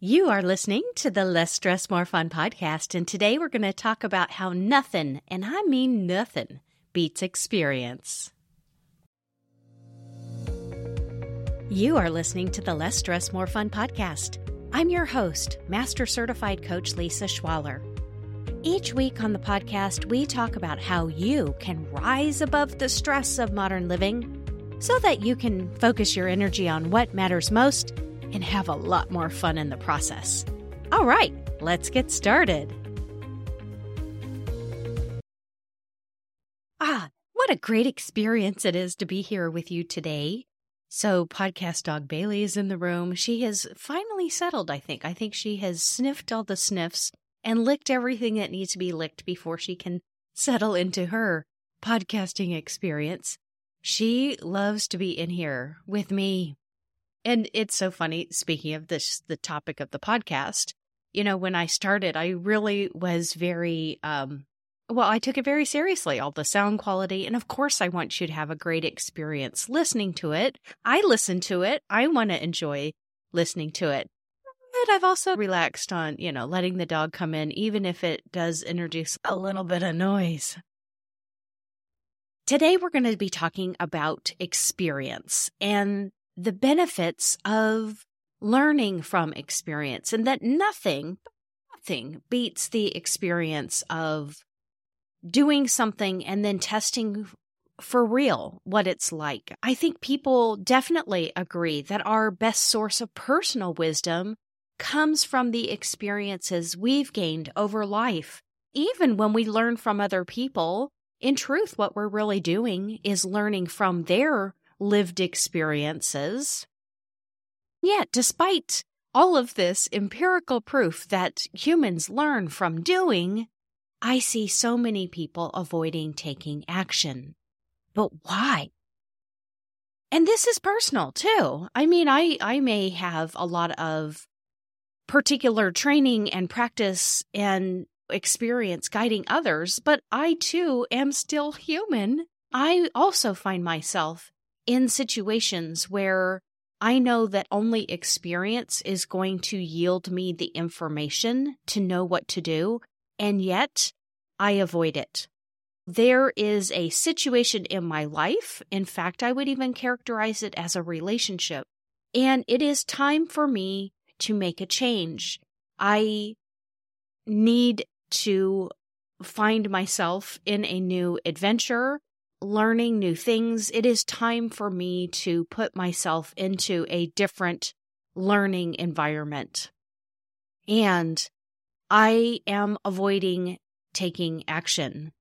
You are listening to the Less Stress, More Fun podcast, and today we're going to talk about how nothing, and I mean nothing, beats experience. You are listening to the Less Stress, More Fun podcast. I'm your host, Master Certified Coach Lisa Schwaller. Each week on the podcast, we talk about how you can rise above the stress of modern living so that you can focus your energy on what matters most and have a lot more fun in the process. All right, let's get started. Ah, what a great experience it is to be here with you today. So, podcast dog Bailey is in the room. She has finally settled, I think. I think she has sniffed all the sniffs and licked everything that needs to be licked before she can settle into her podcasting experience. She loves to be in here with me and it's so funny, speaking of this, the topic of the podcast, you know, when I started, I really was very, um, well, I took it very seriously, all the sound quality. And of course, I want you to have a great experience listening to it. I listen to it. I want to enjoy listening to it. But I've also relaxed on, you know, letting the dog come in, even if it does introduce a little bit of noise. Today, we're going to be talking about experience. And the benefits of learning from experience and that nothing, nothing beats the experience of doing something and then testing for real what it's like. I think people definitely agree that our best source of personal wisdom comes from the experiences we've gained over life. Even when we learn from other people, in truth, what we're really doing is learning from their lived experiences. Yet, despite all of this empirical proof that humans learn from doing, I see so many people avoiding taking action. But why? And this is personal too. I mean, I, I may have a lot of particular training and practice and experience guiding others, but I too am still human. I also find myself in situations where I know that only experience is going to yield me the information to know what to do, and yet I avoid it. There is a situation in my life, in fact, I would even characterize it as a relationship, and it is time for me to make a change. I need to find myself in a new adventure learning new things. It is time for me to put myself into a different learning environment. And I am avoiding taking action.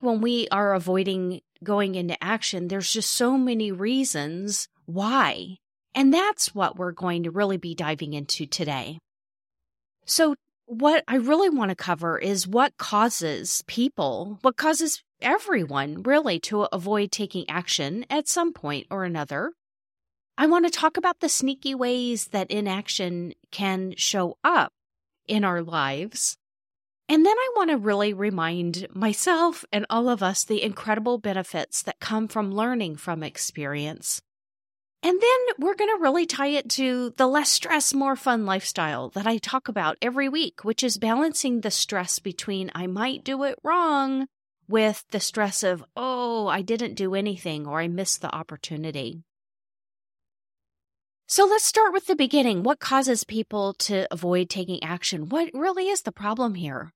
When we are avoiding going into action, there's just so many reasons why. And that's what we're going to really be diving into today. So, what I really want to cover is what causes people, what causes everyone really to avoid taking action at some point or another. I want to talk about the sneaky ways that inaction can show up in our lives. And then I want to really remind myself and all of us the incredible benefits that come from learning from experience. And then we're going to really tie it to the less stress, more fun lifestyle that I talk about every week, which is balancing the stress between I might do it wrong with the stress of, oh, I didn't do anything or I missed the opportunity. So let's start with the beginning. What causes people to avoid taking action? What really is the problem here?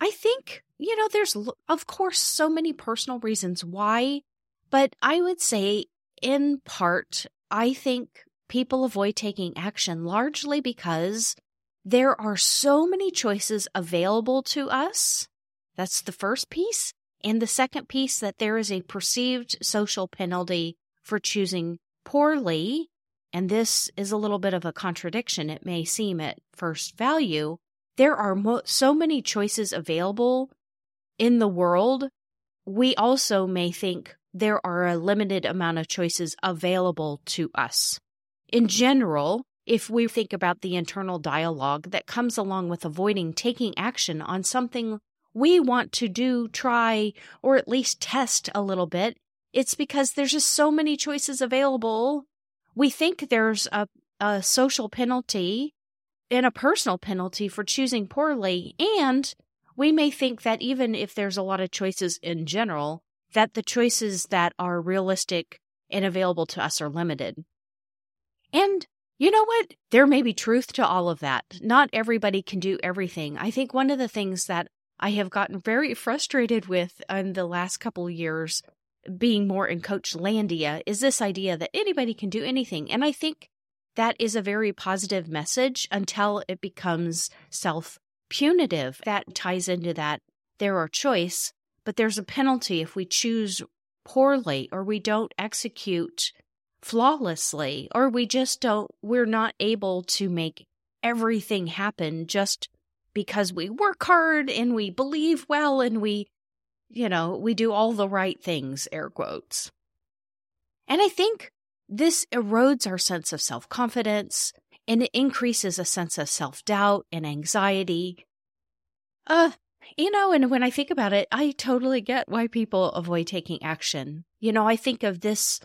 I think, you know, there's, of course, so many personal reasons why, but I would say, in part, I think people avoid taking action largely because there are so many choices available to us. That's the first piece. And the second piece that there is a perceived social penalty for choosing poorly. And this is a little bit of a contradiction, it may seem at first value. There are mo- so many choices available in the world. We also may think there are a limited amount of choices available to us. In general, if we think about the internal dialogue that comes along with avoiding taking action on something we want to do, try, or at least test a little bit, it's because there's just so many choices available. We think there's a, a social penalty and a personal penalty for choosing poorly. And we may think that even if there's a lot of choices in general, that the choices that are realistic and available to us are limited. And you know what? There may be truth to all of that. Not everybody can do everything. I think one of the things that I have gotten very frustrated with in the last couple years being more in coach landia is this idea that anybody can do anything. And I think that is a very positive message until it becomes self punitive. That ties into that there are choice, but there's a penalty if we choose poorly or we don't execute flawlessly or we just don't, we're not able to make everything happen just because we work hard and we believe well and we, you know, we do all the right things, air quotes. And I think this erodes our sense of self confidence and it increases a sense of self doubt and anxiety. Uh, you know, and when I think about it, I totally get why people avoid taking action. You know, I think of this,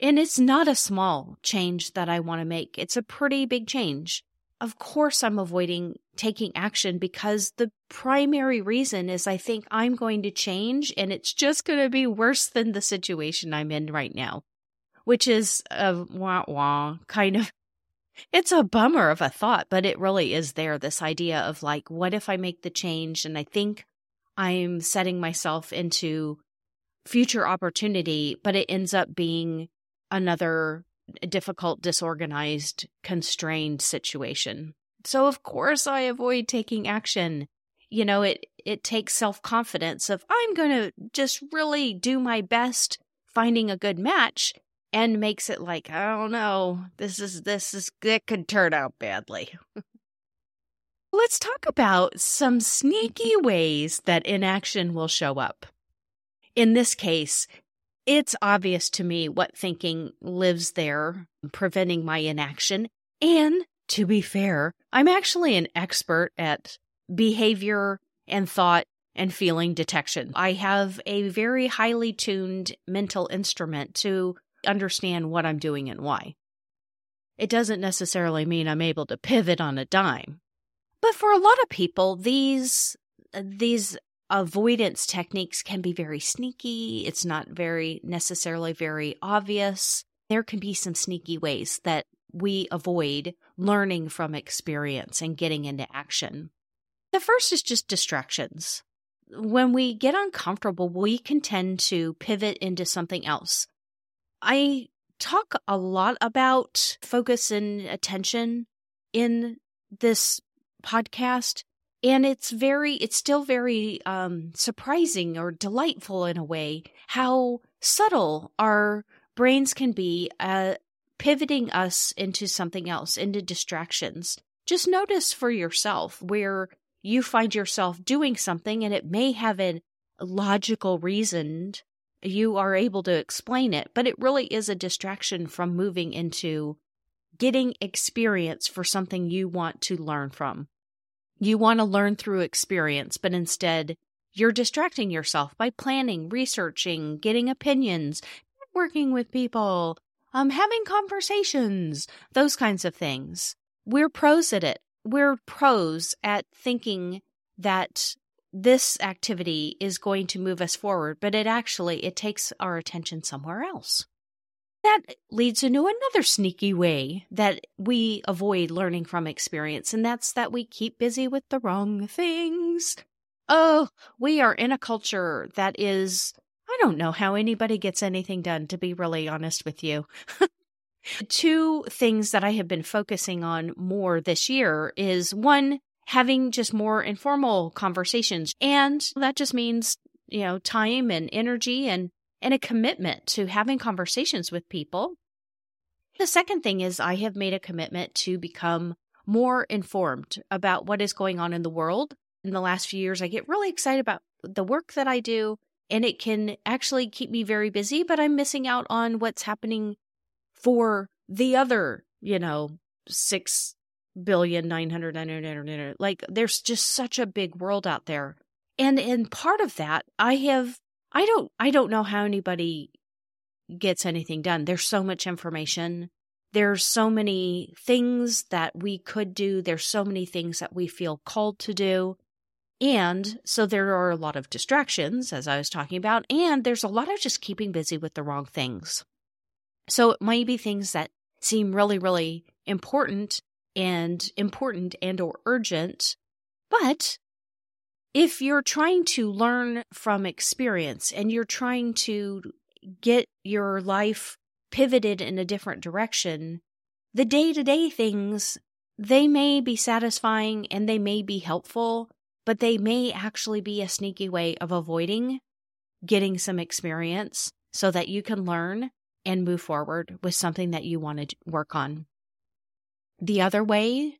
and it's not a small change that I want to make, it's a pretty big change. Of course, I'm avoiding taking action because the primary reason is I think I'm going to change and it's just going to be worse than the situation I'm in right now, which is a wah wah kind of it's a bummer of a thought, but it really is there. This idea of like, what if I make the change and I think I'm setting myself into future opportunity, but it ends up being another difficult, disorganized, constrained situation. So of course I avoid taking action. You know, it it takes self-confidence of I'm going to just really do my best finding a good match and makes it like, I don't know, this is this is it could turn out badly. Let's talk about some sneaky ways that inaction will show up. In this case, it's obvious to me what thinking lives there, preventing my inaction. And to be fair, I'm actually an expert at behavior and thought and feeling detection. I have a very highly tuned mental instrument to understand what I'm doing and why. It doesn't necessarily mean I'm able to pivot on a dime. But for a lot of people, these these avoidance techniques can be very sneaky. It's not very necessarily very obvious. There can be some sneaky ways that we avoid learning from experience and getting into action. The first is just distractions. When we get uncomfortable, we can tend to pivot into something else. I talk a lot about focus and attention in this podcast. And it's very, it's still very um, surprising or delightful in a way how subtle our brains can be at pivoting us into something else, into distractions. Just notice for yourself where you find yourself doing something and it may have a logical reason you are able to explain it, but it really is a distraction from moving into getting experience for something you want to learn from. You want to learn through experience, but instead you're distracting yourself by planning, researching, getting opinions, working with people, um, having conversations, those kinds of things. We're pros at it. We're pros at thinking that this activity is going to move us forward, but it actually it takes our attention somewhere else. That leads into another sneaky way that we avoid learning from experience, and that's that we keep busy with the wrong things. Oh, we are in a culture that is, I don't know how anybody gets anything done, to be really honest with you. Two things that I have been focusing on more this year is one, having just more informal conversations. And that just means, you know, time and energy and, and a commitment to having conversations with people. The second thing is I have made a commitment to become more informed about what is going on in the world. In the last few years, I get really excited about the work that I do, and it can actually keep me very busy, but I'm missing out on what's happening for the other, you know, six billion nine hundred nine hundred like there's just such a big world out there and and part of that i have i don't i don't know how anybody gets anything done there's so much information There's so many things that we could do. There's so many things that we feel called to do. And so there are a lot of distractions, as I was talking about, and there's a lot of just keeping busy with the wrong things. So it might be things that seem really, really important and important and or urgent. But if you're trying to learn from experience and you're trying to get your life pivoted in a different direction, the day to day things, they may be satisfying and they may be helpful, but they may actually be a sneaky way of avoiding getting some experience so that you can learn and move forward with something that you want to work on. The other way,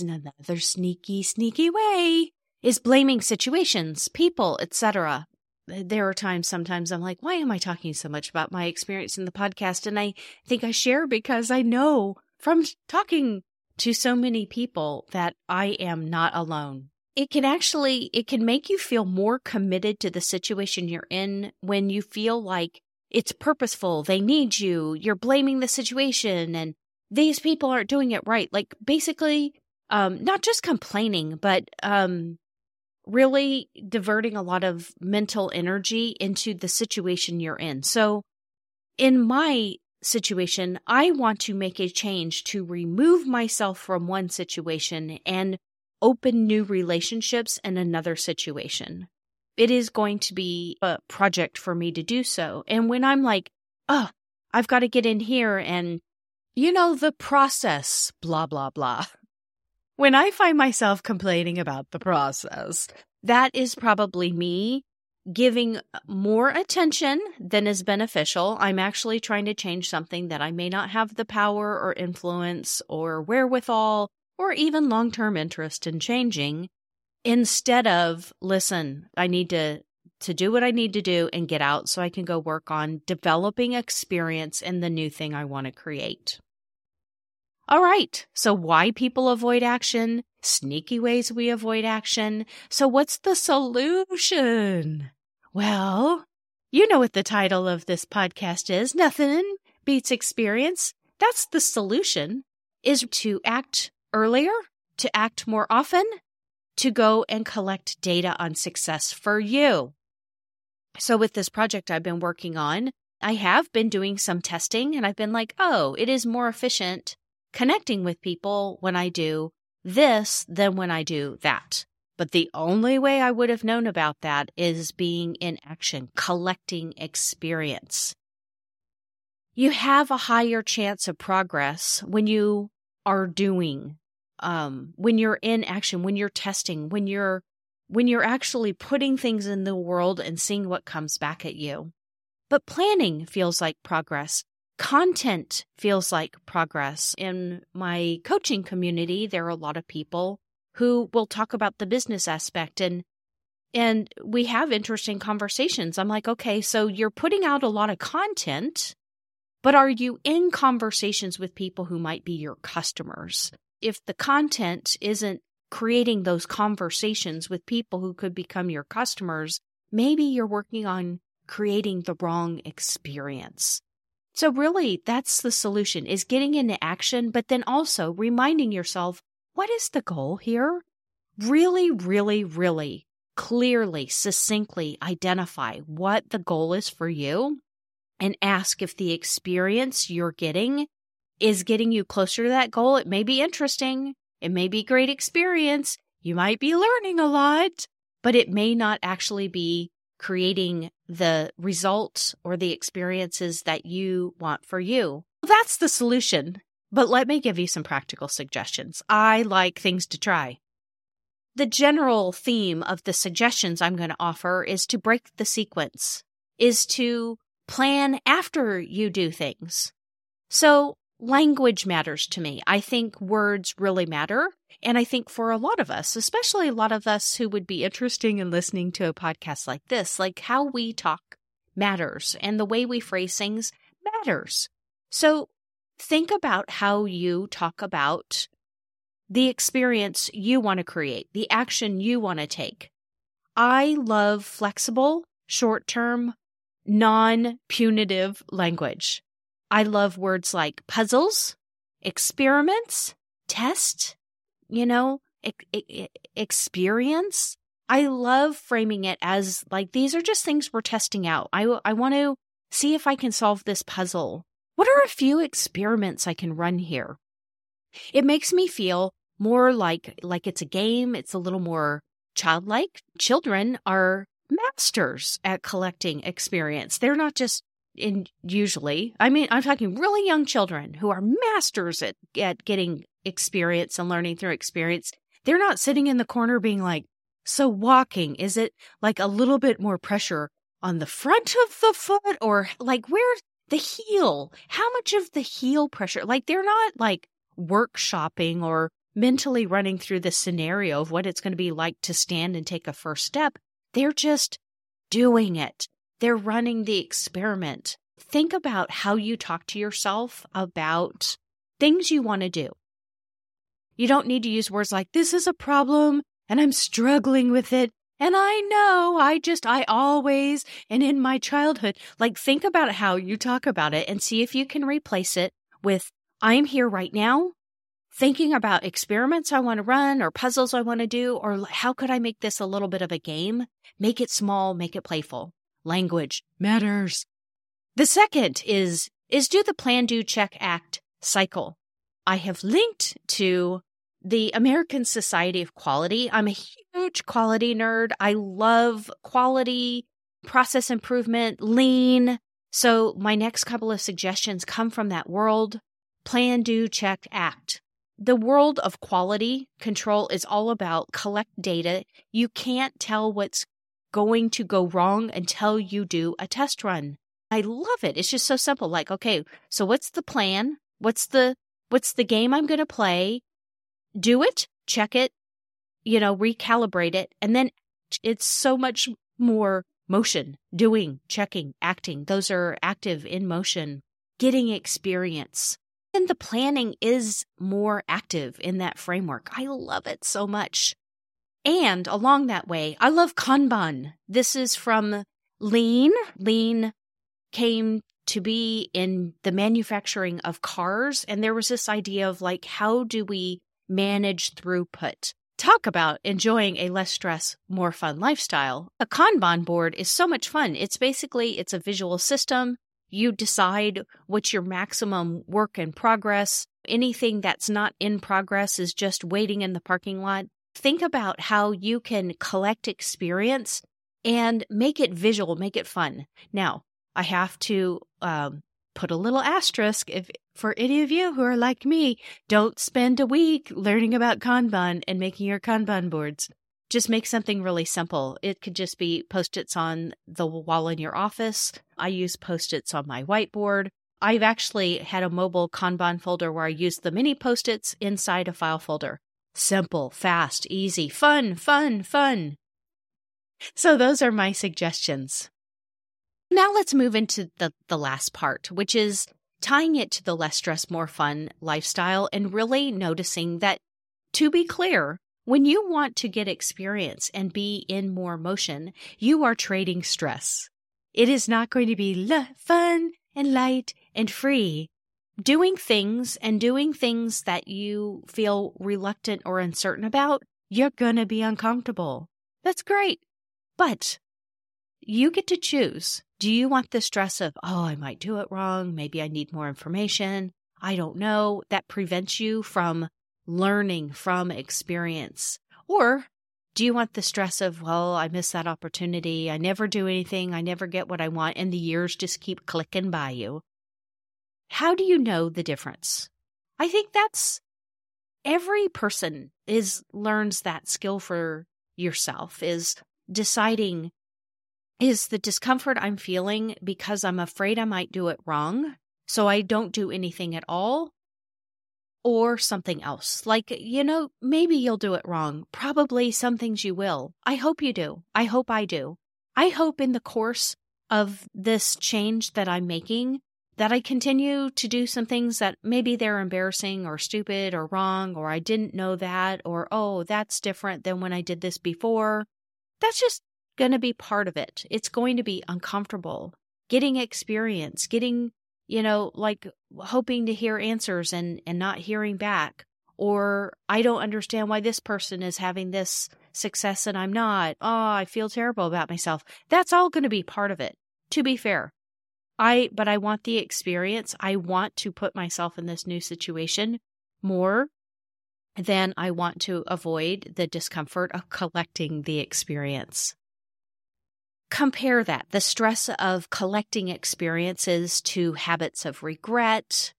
another sneaky, sneaky way, is blaming situations, people, etc. There are times sometimes I'm like, why am I talking so much about my experience in the podcast? And I think I share because I know from talking to so many people that I am not alone it can actually it can make you feel more committed to the situation you're in when you feel like it's purposeful they need you you're blaming the situation and these people aren't doing it right. Like basically um not just complaining but um really diverting a lot of mental energy into the situation you're in. So in my situation i want to make a change to remove myself from one situation and open new relationships in another situation. It is going to be a project for me to do so. And when I'm like, oh, I've got to get in here and, you know, the process, blah, blah, blah. When I find myself complaining about the process, that is probably me giving more attention than is beneficial. I'm actually trying to change something that I may not have the power or influence or wherewithal or even long term interest in changing instead of listen i need to to do what i need to do and get out so i can go work on developing experience in the new thing i want to create. All right. So why people avoid action? Sneaky ways we avoid action. So what's the solution? Well you know what the title of this podcast is. Nothing beats experience. That's the solution is to act earlier, to act more often, to go and collect data on success for you. So, with this project I've been working on, I have been doing some testing and I've been like, oh, it is more efficient connecting with people when I do this than when I do that. But the only way I would have known about that is being in action, collecting experience. You have a higher chance of progress when you are doing um when you're in action when you're testing when you're when you're actually putting things in the world and seeing what comes back at you. But planning feels like progress. Content feels like progress. In my coaching community there are a lot of people who will talk about the business aspect and and we have interesting conversations. I'm like okay so you're putting out a lot of content but are you in conversations with people who might be your customers? If the content isn't creating those conversations with people who could become your customers, maybe you're working on creating the wrong experience. So really, that's the solution is getting into action, but then also reminding yourself, what is the goal here? Really, really, really clearly, succinctly identify what the goal is for you and ask if the experience you're getting is getting you closer to that goal. It may be interesting. It may be great experience. You might be learning a lot, but it may not actually be creating the results or the experiences that you want for you. That's the solution. But let me give you some practical suggestions. I like things to try. The general theme of the suggestions I'm going to offer is to break the sequence, is to plan after you do things. So language matters to me. I think words really matter. And I think for a lot of us, especially a lot of us who would be interested in listening to a podcast like this, like how we talk matters and the way we phrase things matters. So think about how you talk about the experience you want to create, the action you want to take. I love flexible, short term, non punitive language. I love words like puzzles, experiments, test, you know, e- e- experience. I love framing it as like these are just things we're testing out. I, I want to see if I can solve this puzzle. What are a few experiments I can run here? It makes me feel more like like it's a game. It's a little more childlike. Children are masters at collecting experience. They're not just in usually, I mean, I'm talking really young children who are masters at, at getting experience and learning through experience. They're not sitting in the corner being like, so walking, is it like a little bit more pressure on the front of the foot or like where the heel? How much of the heel pressure? Like they're not like workshopping or mentally running through the scenario of what it's going to be like to stand and take a first step. They're just doing it. They're running the experiment. Think about how you talk to yourself about things you want to do. You don't need to use words like, this is a problem and I'm struggling with it. And I know I just, I always, and in my childhood, like think about how you talk about it and see if you can replace it with, I'm here right now thinking about experiments I want to run or puzzles I want to do, or how could I make this a little bit of a game? Make it small, make it playful. Language matters. The second is, is do the plan, do, check, act cycle. I have linked to the American Society of Quality. I'm a huge quality nerd. I love quality, process improvement, lean. So my next couple of suggestions come from that world. Plan, do, check, act. The world of quality control is all about collect data. You can't tell what's going to go wrong until you do a test run. I love it. It's just so simple. Like, okay, so what's the plan? What's the what's the game I'm going to play? Do it, check it, you know, recalibrate it, and then it's so much more motion, doing, checking, acting. Those are active in motion, getting experience the planning is more active in that framework. I love it so much. And along that way, I love Kanban. This is from Lean. Lean came to be in the manufacturing of cars. And there was this idea of like, how do we manage throughput? Talk about enjoying a less stress, more fun lifestyle. A Kanban board is so much fun. It's basically, it's a visual system. You decide what's your maximum work in progress. Anything that's not in progress is just waiting in the parking lot. Think about how you can collect experience and make it visual, make it fun. Now, I have to um, put a little asterisk if for any of you who are like me, don't spend a week learning about Kanban and making your Kanban boards just make something really simple. It could just be post its on the wall in your office. I use post its on my whiteboard. I've actually had a mobile Kanban folder where I use the mini post its inside a file folder. Simple, fast, easy, fun, fun, fun. So, those are my suggestions. Now, let's move into the, the last part, which is tying it to the less stress, more fun lifestyle and really noticing that, to be clear, when you want to get experience and be in more motion, you are trading stress. It is not going to be fun and light and free. Doing things and doing things that you feel reluctant or uncertain about, you're going to be uncomfortable. That's great. But you get to choose. Do you want the stress of, oh, I might do it wrong. Maybe I need more information. I don't know. That prevents you from learning from experience? Or do you want the stress of, well, I missed that opportunity. I never do anything. I never get what I want. And the years just keep clicking by you. How do you know the difference? I think that's every person is learns that skill for yourself is deciding is the discomfort I'm feeling because I'm afraid I might do it wrong. So I don't do anything at all or something else. Like, you know, maybe you'll do it wrong. Probably some things you will. I hope you do. I hope I do. I hope in the course of this change that I'm making that I continue to do some things that maybe they're embarrassing or stupid or wrong or I didn't know that or oh, that's different than when I did this before. That's just going to be part of it. It's going to be uncomfortable. Getting experience, getting you know, like hoping to hear answers and, and not hearing back. Or I don't understand why this person is having this success and I'm not. Oh, I feel terrible about myself. That's all going to be part of it, to be fair. I, but I want the experience. I want to put myself in this new situation more than I want to avoid the discomfort of collecting the experience. Compare that, the stress of collecting experiences to habits of regret.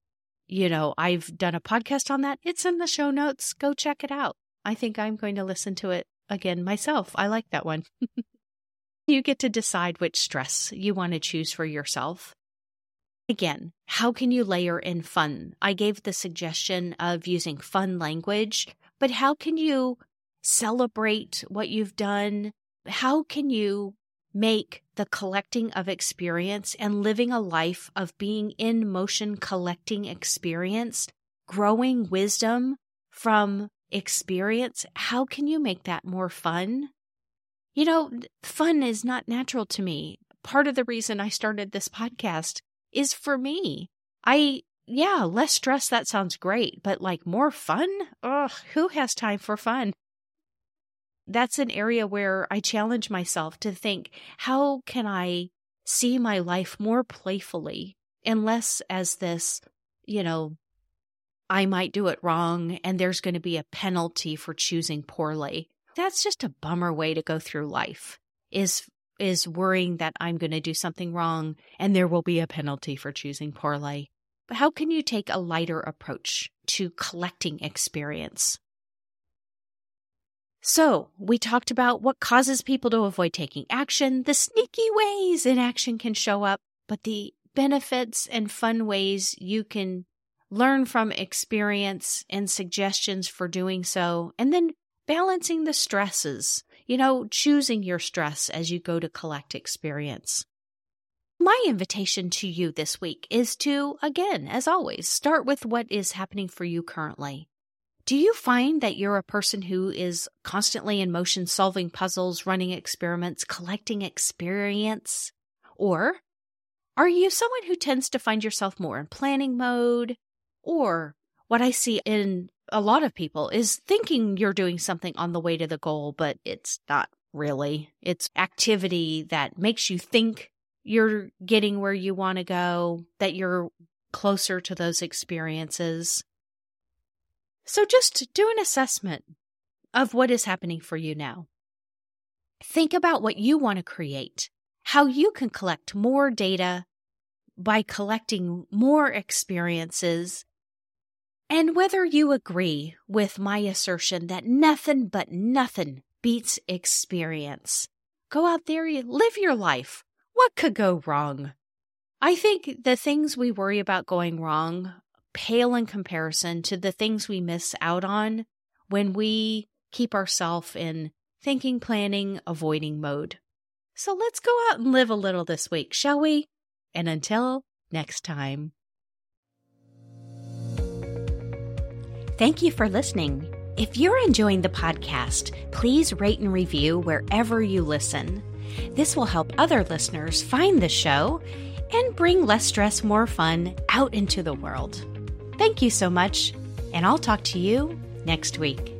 You know, I've done a podcast on that. It's in the show notes. Go check it out. I think I'm going to listen to it again myself. I like that one. you get to decide which stress you want to choose for yourself. Again, how can you layer in fun? I gave the suggestion of using fun language, but how can you celebrate what you've done? How can you make the collecting of experience and living a life of being in motion collecting experience, growing wisdom from experience, how can you make that more fun? You know, fun is not natural to me. Part of the reason I started this podcast is for me. I, yeah, less stress, that sounds great, but like more fun? Ugh, who has time for fun? That's an area where I challenge myself to think, how can I see my life more playfully and less as this, you know, I might do it wrong and there's going to be a penalty for choosing poorly. That's just a bummer way to go through life is is worrying that I'm going to do something wrong and there will be a penalty for choosing poorly. But how can you take a lighter approach to collecting experience? So, we talked about what causes people to avoid taking action, the sneaky ways inaction can show up, but the benefits and fun ways you can learn from experience and suggestions for doing so, and then balancing the stresses, you know, choosing your stress as you go to collect experience. My invitation to you this week is to, again, as always, start with what is happening for you currently. Do you find that you're a person who is constantly in motion, solving puzzles, running experiments, collecting experience? Or are you someone who tends to find yourself more in planning mode, or what I see in a lot of people is thinking you're doing something on the way to the goal, but it's not really. It's activity that makes you think you're getting where you want to go, that you're closer to those experiences. So just do an assessment of what is happening for you now. Think about what you want to create, how you can collect more data by collecting more experiences and whether you agree with my assertion that nothing but nothing beats experience. Go out there, live your life. What could go wrong? I think the things we worry about going wrong pale in comparison to the things we miss out on when we keep ourselves in thinking, planning, avoiding mode. So let's go out and live a little this week, shall we? And until next time. Thank you for listening. If you're enjoying the podcast, please rate and review wherever you listen. This will help other listeners find the show and bring less stress, more fun out into the world. Thank you so much, and I'll talk to you next week.